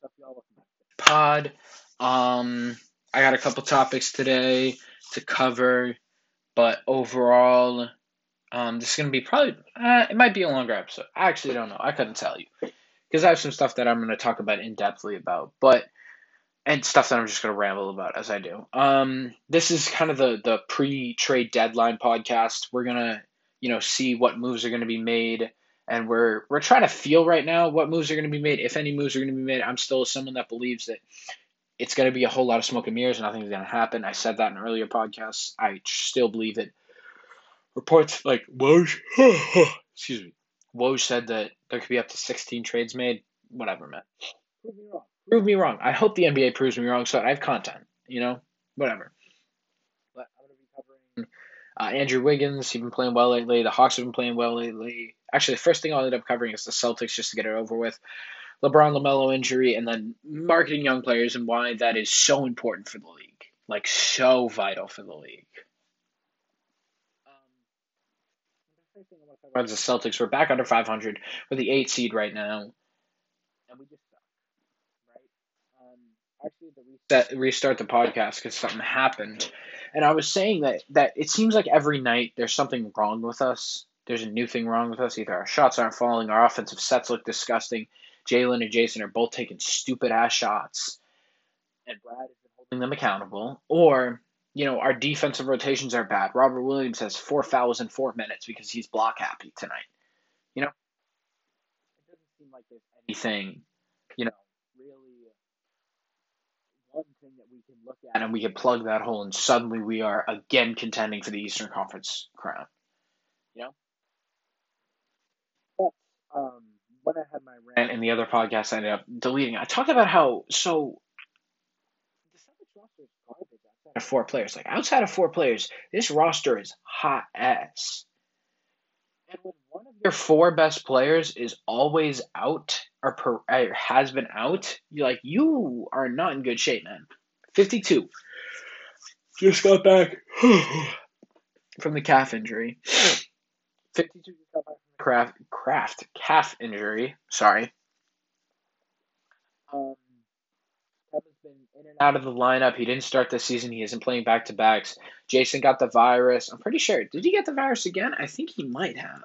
Stuff y'all welcome back pod. Um, I got a couple topics today to cover, but overall, um, this is gonna be probably uh, it might be a longer episode. I actually don't know. I couldn't tell you because I have some stuff that I'm gonna talk about in depthly about, but and stuff that I'm just gonna ramble about as I do. Um, this is kind of the the pre trade deadline podcast. We're gonna you know see what moves are gonna be made and we're we're trying to feel right now what moves are going to be made, if any moves are going to be made. I'm still someone that believes that it's going to be a whole lot of smoke and mirrors. And nothing's going to happen. I said that in earlier podcasts. I still believe it. Reports like Woj, excuse me, Woj said that there could be up to 16 trades made. Whatever, man. Prove me wrong. Prove me wrong. I hope the NBA proves me wrong so I have content. You know, whatever. But I'm going to be covering uh, Andrew Wiggins. He's been playing well lately. The Hawks have been playing well lately actually, the first thing I'll end up covering is the Celtics just to get it over with. LeBron LaMelo injury, and then marketing young players and why that is so important for the league. Like, so vital for the league. Um, the Celtics. We're back under 500. We're the eight seed right now. And we just suck. Right? Um, actually, to reset, restart the podcast because something happened. And I was saying that, that it seems like every night there's something wrong with us there's a new thing wrong with us. Either our shots aren't falling, our offensive sets look disgusting. Jalen and Jayson are both taking stupid ass shots, and Brad been holding them accountable. Or, you know, our defensive rotations are bad. Robert Williams has four fouls in four minutes because he's block happy tonight. You know, it doesn't seem like there's anything, you know, really one thing that we can look at and we can plug that hole, and suddenly we are again contending for the Eastern Conference crown. You know? Um, when I had my rant in the other podcast, I ended up deleting. I talked about how so the Celtics roster is garbage outside of four players. Like outside of four players, this roster is hot ass. And when one of your four best players is always out or, per, or has been out, you're like you are not in good shape, man. Fifty-two. Just got back from the calf injury. Fifty-two just got back craft, craft calf injury. Sorry. Um, Kevin's been in and out of the lineup. He didn't start this season. He isn't playing back to backs. Jayson got the virus. I'm pretty sure. Did he get the virus again? I think he might have.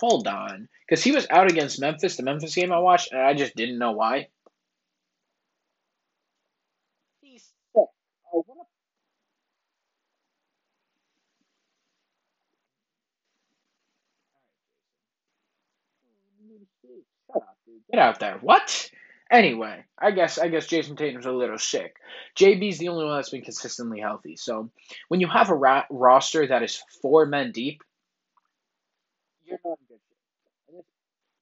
Hold on, because he was out against Memphis, the Memphis game I watched, and I just didn't know why. He's sick. Oh, what a Shut up, dude. Get out there. What? Anyway, I guess I guess Jayson Tatum's a little sick. JB's the only one that's been consistently healthy. So when you have a ra- roster that is four men deep, you're not good. And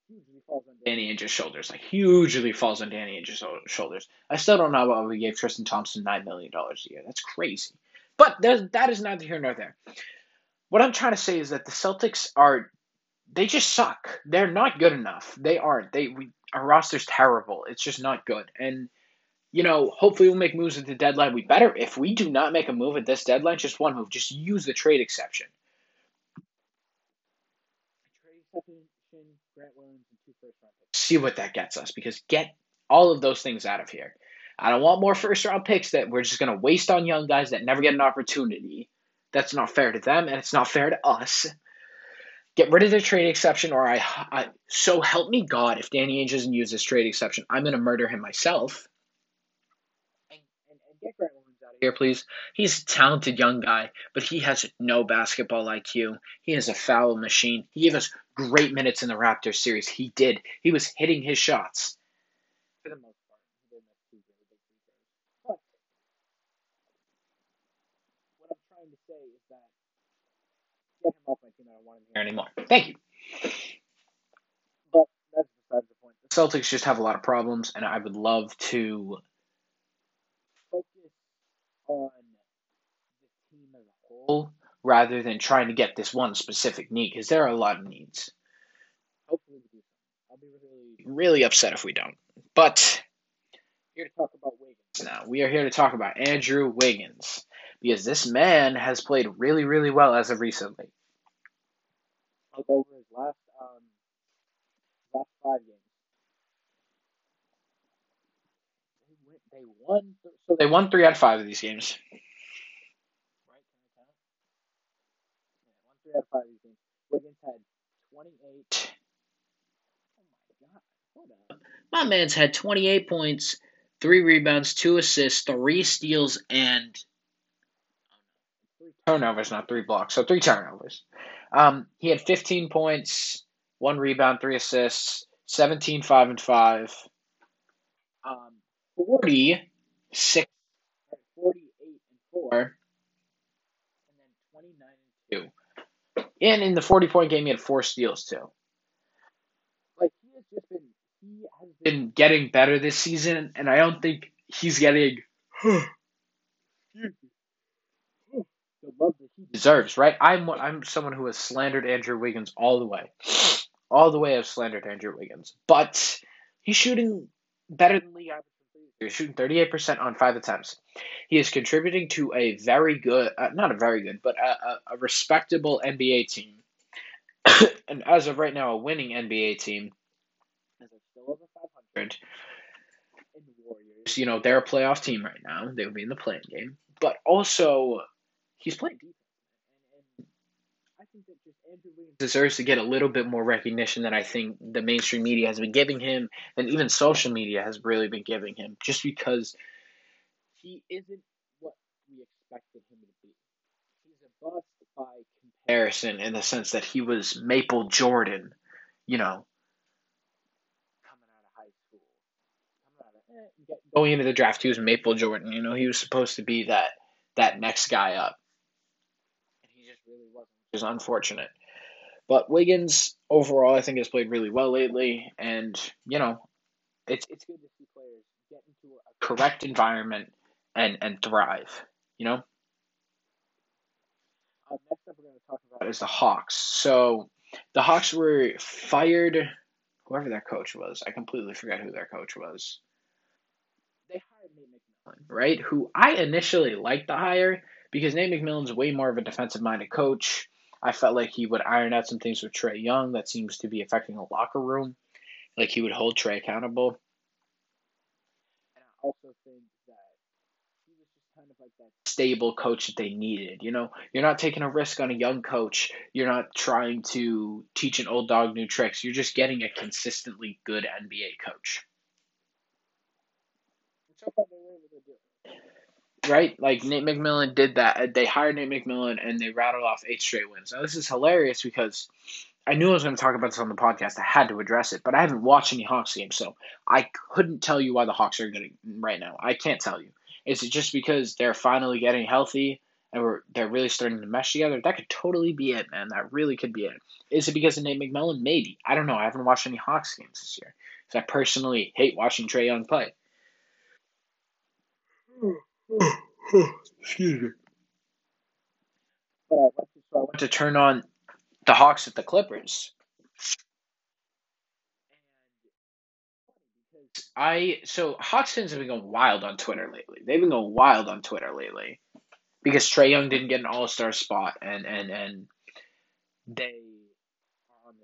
hugely falls on Danny Ainge's shoulders. Like hugely falls on Danny Ainge's shoulders. I still don't know why we gave Tristan Thompson nine million dollars a year. That's crazy. But that is neither here nor there. What I'm trying to say is that the Celtics are they just suck. They're not good enough. They aren't. They we, our roster's terrible. It's just not good. And you know, hopefully we'll make moves at the deadline. We better if we do not make a move at this deadline, just one move. Just use the trade exception. See what that gets us because get all of those things out of here. I don't want more first round picks that we're just gonna waste on young guys that never get an opportunity. That's not fair to them, and it's not fair to us get rid of the trade exception, or I, I so help me God, if Danny Ainge doesn't use this trade exception, I'm gonna murder him myself. And, and, and get Grant Williams out of here, please. He's a talented young guy, but he has no basketball IQ. He is a foul machine. He gave us great minutes in the Raptors series. He did. He was hitting his shots. For the most part, he did two really big But what I'm trying to say is that him off my team. I don't want him here anymore. Thank you. But that's besides the point. The Celtics just have a lot of problems, and I would love to focus on the team as a whole rather than trying to get this one specific need because there are a lot of needs. Hopefully, we do. I'll be really, really upset if we don't. But here to talk about Wiggins now. We are here to talk about Andrew Wiggins because this man has played really, really well as of recently. Like over his last um, last five games. they went, they won. So they won three out of five of these games. Right? One three out of five of these games. Wiggins had 28. Oh my god. Hold up. My man's had 28 points, three rebounds, two assists, three steals, and three turnovers, not three blocks. So three turnovers. Um, he had 15 points, one rebound, three assists, 17, 5, and 5. Um, 46, 48 and 4, and then 29 and 2. And in the 40 point game, he had four steals too. Like, he has just been, he has been getting better this season, and I don't think he's getting the love that he deserves, right? I'm, I'm someone who has slandered Andrew Wiggins all the way. All the way I've slandered Andrew Wiggins. But he's shooting better than average He's shooting 38% on five attempts. He is contributing to a very good, uh, not a very good, but a, a, a respectable NBA team. and as of right now, a winning NBA team. As they're still over 500. And the Warriors, you know, they're a playoff team right now. They would be in the playing game. But also, he's playing defense. And, and I think that just Andrew Wiggins deserves to get a little bit more recognition than I think the mainstream media has been giving him, and even social media has really been giving him, just because he isn't what we expected him to be. He's a bust by comparison in the sense that he was Maple Jordan, you know, coming out of high school. Coming out of, eh, going into the draft, he was Maple Jordan. You know, he was supposed to be that that next guy up. And he just really wasn't, which is unfortunate. But Wiggins overall, I think has played really well lately, and you know, it's it's good to see players get into a correct environment and and thrive. You know. Uh, next up, we're going to talk about is the Hawks. So the Hawks were fired. Whoever their coach was, I completely forgot who their coach was. They hired Nate McMillan, right? Who I initially liked the hire because Nate McMillan's way more of a defensive minded coach. I felt like he would iron out some things with Trae Young that seems to be affecting the locker room. Like he would hold Trae accountable. And I also think that he was just kind of like that stable coach that they needed. You know, you're not taking a risk on a young coach. You're not trying to teach an old dog new tricks. You're just getting a consistently good NBA coach. So far, they were able to do it right? Like Nate McMillan did that. Uh, they hired Nate McMillan and they rattled off eight straight wins. Now this is hilarious because I knew I was going to talk about this on the podcast. I had to address it, but I haven't watched any Hawks games, so I couldn't tell you why the Hawks are good right now. I can't tell you. Is it just because they're finally getting healthy and we're they're really starting to mesh together? That could totally be it, man. That really could be it. Is it because of Nate McMillan? Maybe. I don't know. I haven't watched any Hawks games this year because I personally hate watching Trae Young play. Hmm. Excuse me. But I went to, I went to turn on the Hawks at the Clippers. I so Hawks fans have been going wild on Twitter lately. They've been going wild on Twitter lately because Trae Young didn't get an All Star spot, and and and they on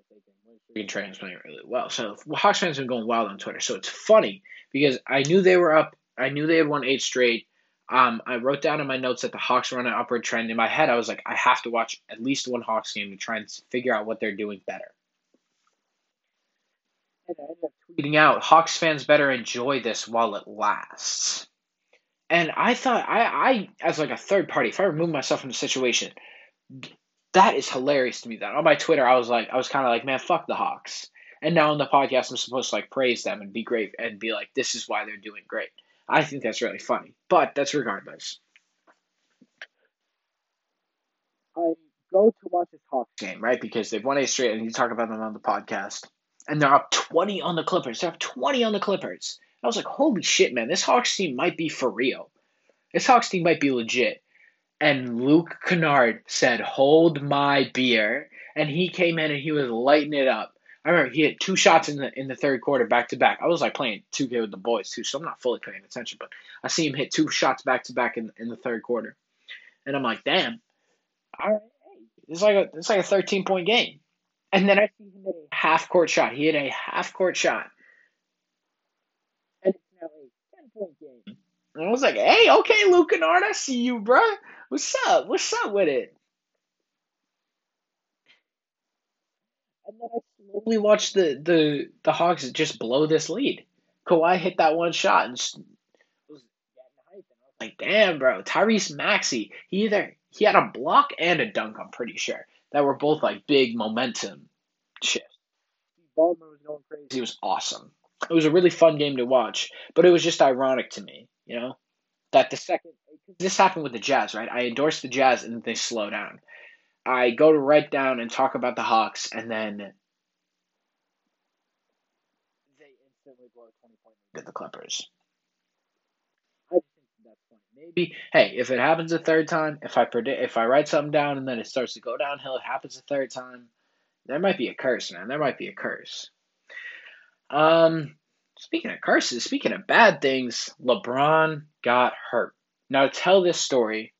thinking Trae Young's playing really well. So Hawks fans have been going wild on Twitter. So it's funny because I knew they were up. I knew they had won eight straight. Um, I wrote down in my notes that the Hawks were on an upward trend. In my head, I was like, I have to watch at least one Hawks game to try and figure out what they're doing better. And I ended up tweeting out, Hawks fans better enjoy this while it lasts. And I thought, I, I as like a third party, if I remove myself from the situation, that is hilarious to me. That on my Twitter, I was like, I was kind of like, man, fuck the Hawks. And now on the podcast, I'm supposed to like praise them and be great and be like, this is why they're doing great. I think that's really funny, but that's regardless. I go to watch this Hawks game, right? Because they've won a straight, and you talk about them on the podcast, and they're up 20 on the Clippers. They're up 20 on the Clippers. I was like, holy shit, man, this Hawks team might be for real. This Hawks team might be legit. And Luke Kennard said, hold my beer. And he came in and he was lighting it up. I remember he had two shots in the in the third quarter back to back. I was like playing 2K with the boys too, so I'm not fully paying attention, but I see him hit two shots back to back in in the third quarter, and I'm like, damn, all right, it's like a it's like a 13 point game, and then I see him hit a half court shot. He hit a half court shot, and it's now a 10 point game. And I was like, hey, okay, Luke Kennard, I see you, bro. What's up? What's up with it? And then I slowly watched the, the, the Hawks just blow this lead. Kawhi hit that one shot and was like, damn, bro, Tyrese Maxey, he either he had a block and a dunk, I'm pretty sure, that were both like big momentum shifts. Baldwin was going crazy. He was awesome. It was a really fun game to watch, but it was just ironic to me, you know, that the second this happened with the Jazz, right? I endorsed the Jazz and they slow down. I go to write down and talk about the Hawks, and then they instantly blow a twenty point lead to the Clippers. I think that's. Maybe hey, if it happens a third time, if I predict, if I write something down and then it starts to go downhill, it happens a third time. There might be a curse, man. There might be a curse. Um, speaking of curses, speaking of bad things, LeBron got hurt. Now, tell this story,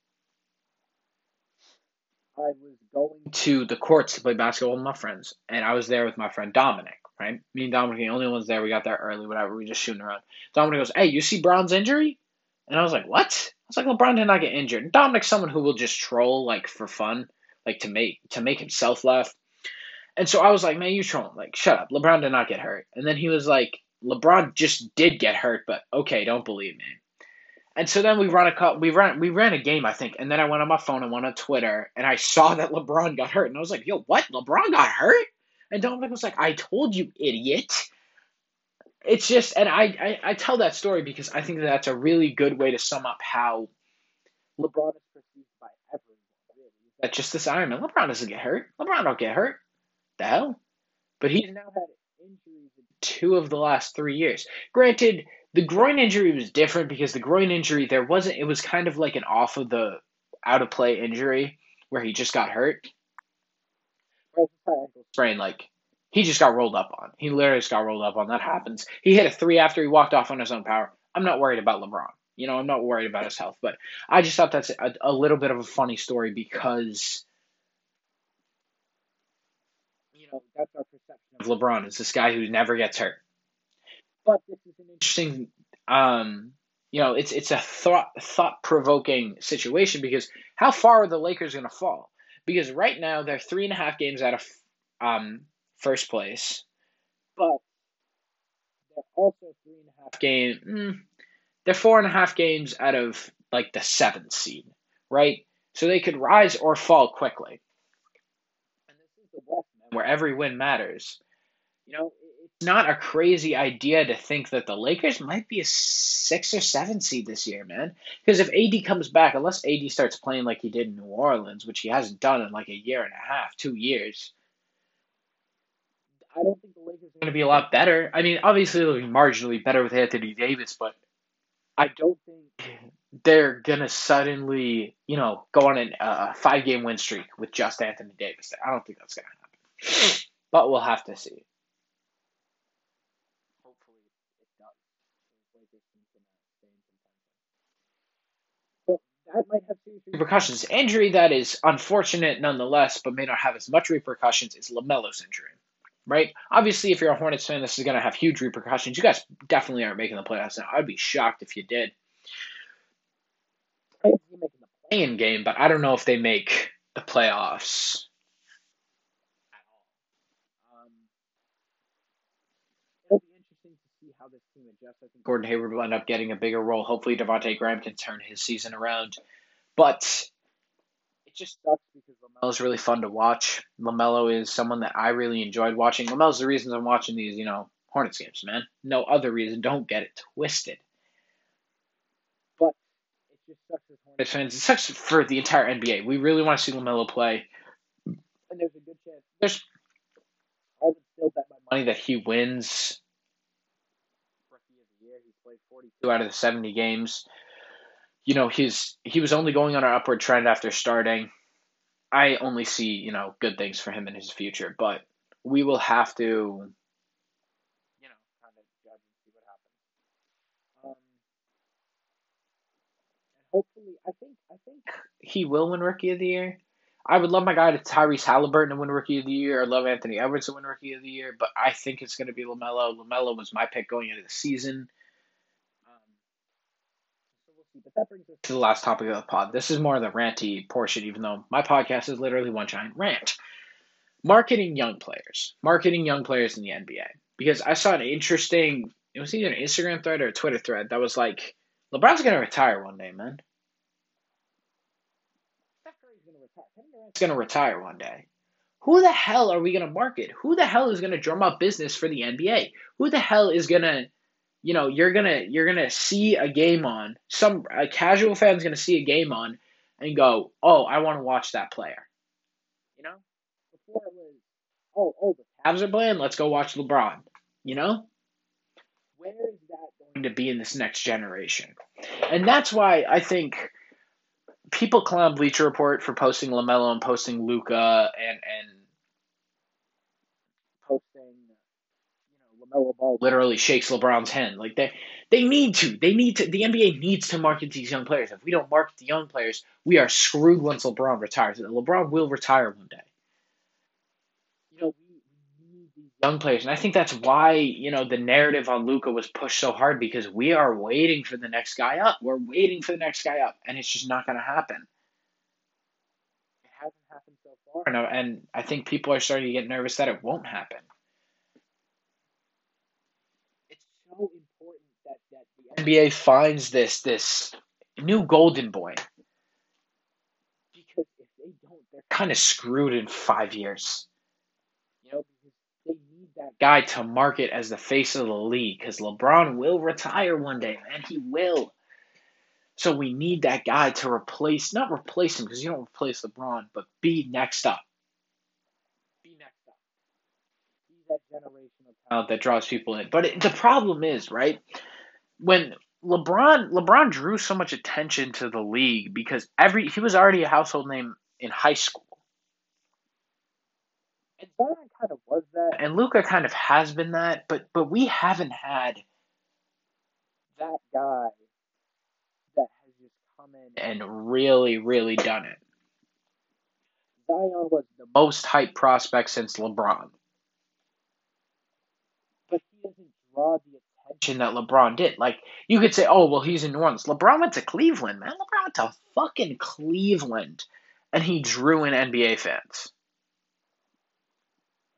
I was going to the courts to play basketball with my friends, and I was there with my friend Dominic, right? Me and Dominic, the only ones there. We got there early, whatever. We just shooting around. Dominic goes, "Hey, you see Bron's injury?" And I was like, "What?" I was like, "LeBron did not get injured." And Dominic's someone who will just troll like for fun, like to make to make himself laugh. And so I was like, "Man, you trolling? Like, shut up. LeBron did not get hurt." And then he was like, "LeBron just did get hurt, but okay, don't believe me." And so then we run a we ran we ran a game I think, and then I went on my phone and went on Twitter and I saw that LeBron got hurt and I was like, "Yo, what? LeBron got hurt?" And Dominic was like, "I told you, idiot." It's just, and I, I I tell that story because I think that that's a really good way to sum up how LeBron is perceived by everyone. That just this Iron Man. LeBron doesn't get hurt. LeBron don't get hurt. The hell? But he's now had injuries in two of the last three years. Granted, the groin injury was different because the groin injury there wasn't it was kind of like an off of the out of play injury where he just got hurt. Sprain like he just got rolled up on. He literally just got rolled up on. That happens. He hit a three after he walked off on his own power. I'm not worried about LeBron. You know, I'm not worried about his health, but I just thought that's a, a little bit of a funny story because you know that's our perception of LeBron is this guy who never gets hurt. But this is an interesting, um, you know, it's it's a thought thought provoking situation because how far are the Lakers going to fall? Because right now they're three and a half games out of um, first place, but they're also three and a half game. Mm, they're four and a half games out of like the seventh seed, right? So they could rise or fall quickly. And this is the where every win matters. You know, not a crazy idea to think that the Lakers might be a six or seven seed this year, man. Because if AD comes back, unless AD starts playing like he did in New Orleans, which he hasn't done in like a year and a half, two years, I don't think the Lakers are going to be a lot better. I mean, obviously they'll be marginally better with Anthony Davis, but I don't think they're going to suddenly, you know, go on a uh, five game win streak with just Anthony Davis. I don't think that's going to happen. But we'll have to see. That might have serious repercussions. Injury that is unfortunate nonetheless, but may not have as much repercussions is LaMelo's injury. Right? Obviously, if you're a Hornets fan, this is going to have huge repercussions. You guys definitely aren't making the playoffs now. I'd be shocked if you did. Making the play-in game, but I don't know if they make the playoffs. I think Gordon Hayward will end up getting a bigger role. Hopefully, Devonte Graham can turn his season around. But it just sucks because LaMelo is really fun to watch. LaMelo is someone that I really enjoyed watching. LaMelo's the reason I'm watching these, you know, Hornets games, man. No other reason. Don't get it twisted. But it just sucks as Hornets fans. It sucks for the entire NBA. We really want to see LaMelo play. And there's a good chance. There's I would still bet my money that he wins out of the 70 games. You know, he's he was only going on an upward trend after starting. I only see, you know, good things for him in his future, but we will have to you know, kind of judge and see what happens. Um, hopefully I think I think he will win rookie of the year. I would love my guy to Tyrese Haliburton to win Rookie of the Year. I'd love Anthony Edwards to win Rookie of the Year, but I think it's going to be LaMelo. LaMelo was my pick going into the season. That brings us to the last topic of the pod. This is more of the ranty portion, even though my podcast is literally one giant rant. Marketing young players, marketing young players in the NBA. Because I saw an interesting, it was either an Instagram thread or a Twitter thread that was like, LeBron's gonna retire one day, man. Steph Curry's gonna retire. One day. Who the hell are we gonna market? Who the hell is gonna drum up business for the NBA? Who the hell is gonna you know you're gonna you're gonna see a game on some a casual fan's gonna see a game on and go oh i want to watch that player. You know? Before it was oh oh the Cavs are playing let's go watch lebron. You know? Where is that going to be in this next generation? And that's why i think people clown bleacher report for posting lamelo and posting Luka and and LaMelo Ball literally shakes LeBron's hand. Like they they need to. They need to the NBA needs to market these young players. If we don't market the young players, we are screwed once LeBron retires. LeBron will retire one day. You know, we need these young players. And I think that's why, you know, the narrative on Luka was pushed so hard because we are waiting for the next guy up. We're waiting for the next guy up, and it's just not gonna happen. It hasn't happened so far. And, and I think people are starting to get nervous that it won't happen. NBA finds this this new golden boy. Because if they don't, they're kind of screwed in five years. You know, they need that guy to market as the face of the league. Because LeBron will retire one day, man. He will. So we need that guy to replace, not replace him, because you don't replace LeBron, but be next up. Be next up. Be that generational talent that draws people in. But it, the problem is, right? When LeBron LeBron drew so much attention to the league because every he was already a household name in high school. And Zion kind of was that, and Luka kind of has been that, but but we haven't had that guy that has just come in and really really done it. Zion was the most hyped prospect since LeBron, but he doesn't draw the that LeBron did. Like you could say, oh well, he's in New Orleans. LeBron went to Cleveland, man. LeBron went to fucking Cleveland, and he drew in NBA fans.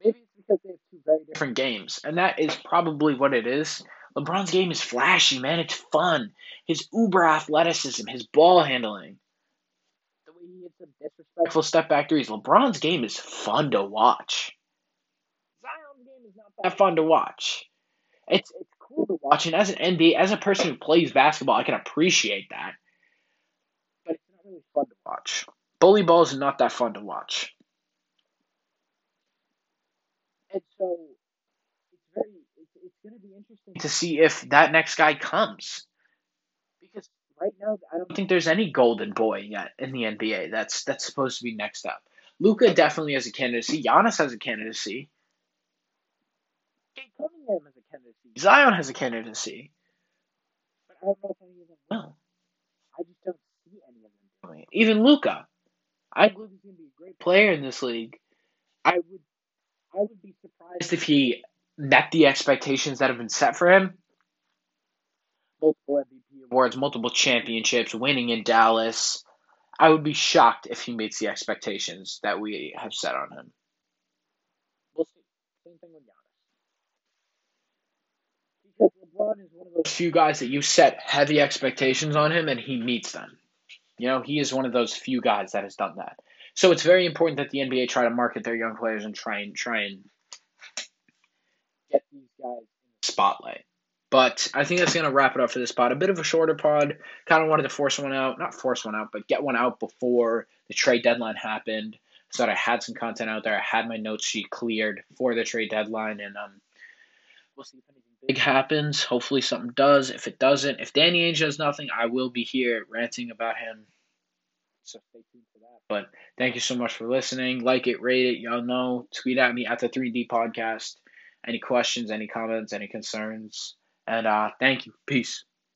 Maybe it's because they have two very different games, and that is probably what it is. LeBron's game is flashy, man. It's fun. His uber athleticism, his ball handling, the way he hits some disrespectful step back threes. LeBron's game is fun to watch. Zion's game is not that fun to watch. It's it's cool to watch, and as an NBA, as a person who plays basketball, I can appreciate that. But it's not really fun to watch. Bully ball is not that fun to watch. And so it's very it's, it's going to be interesting to see if that next guy comes. Because right now I don't think there's any golden boy yet in the NBA that's that's supposed to be next up. Luka definitely has a candidacy. Giannis has a candidacy. A. Zion has a candidacy. But I don't know if any of them will. I just don't see any of them doing it. Even Luka. I believe he's going to be a great player in this league. I would, I would be surprised if he met the expectations that have been set for him. Multiple MVP awards, multiple championships, winning in Dallas. I would be shocked if he meets the expectations that we have set on him. We'll see. Same thing with Giannis. LeBron is one of those few guys that you set heavy expectations on him and he meets them. You know, he is one of those few guys that has done that. So it's very important that the NBA try to market their young players and try and try and get these guys in the spotlight. But I think that's to wrap it up for this pod. A bit of a shorter pod. Kind of wanted to force one out. Not force one out, but get one out before the trade deadline happened so that I had some content out there. I had my notes sheet cleared for the trade deadline. And um, we'll see if anything big happens. Hopefully something does. If it doesn't, if Danny Ainge does nothing, I will be here ranting about him. So stay tuned for that. But thank you so much for listening. Like it, rate it. Y'all know. Tweet at me at the 3D podcast. Any questions, any comments, any concerns. And uh, thank you. Peace.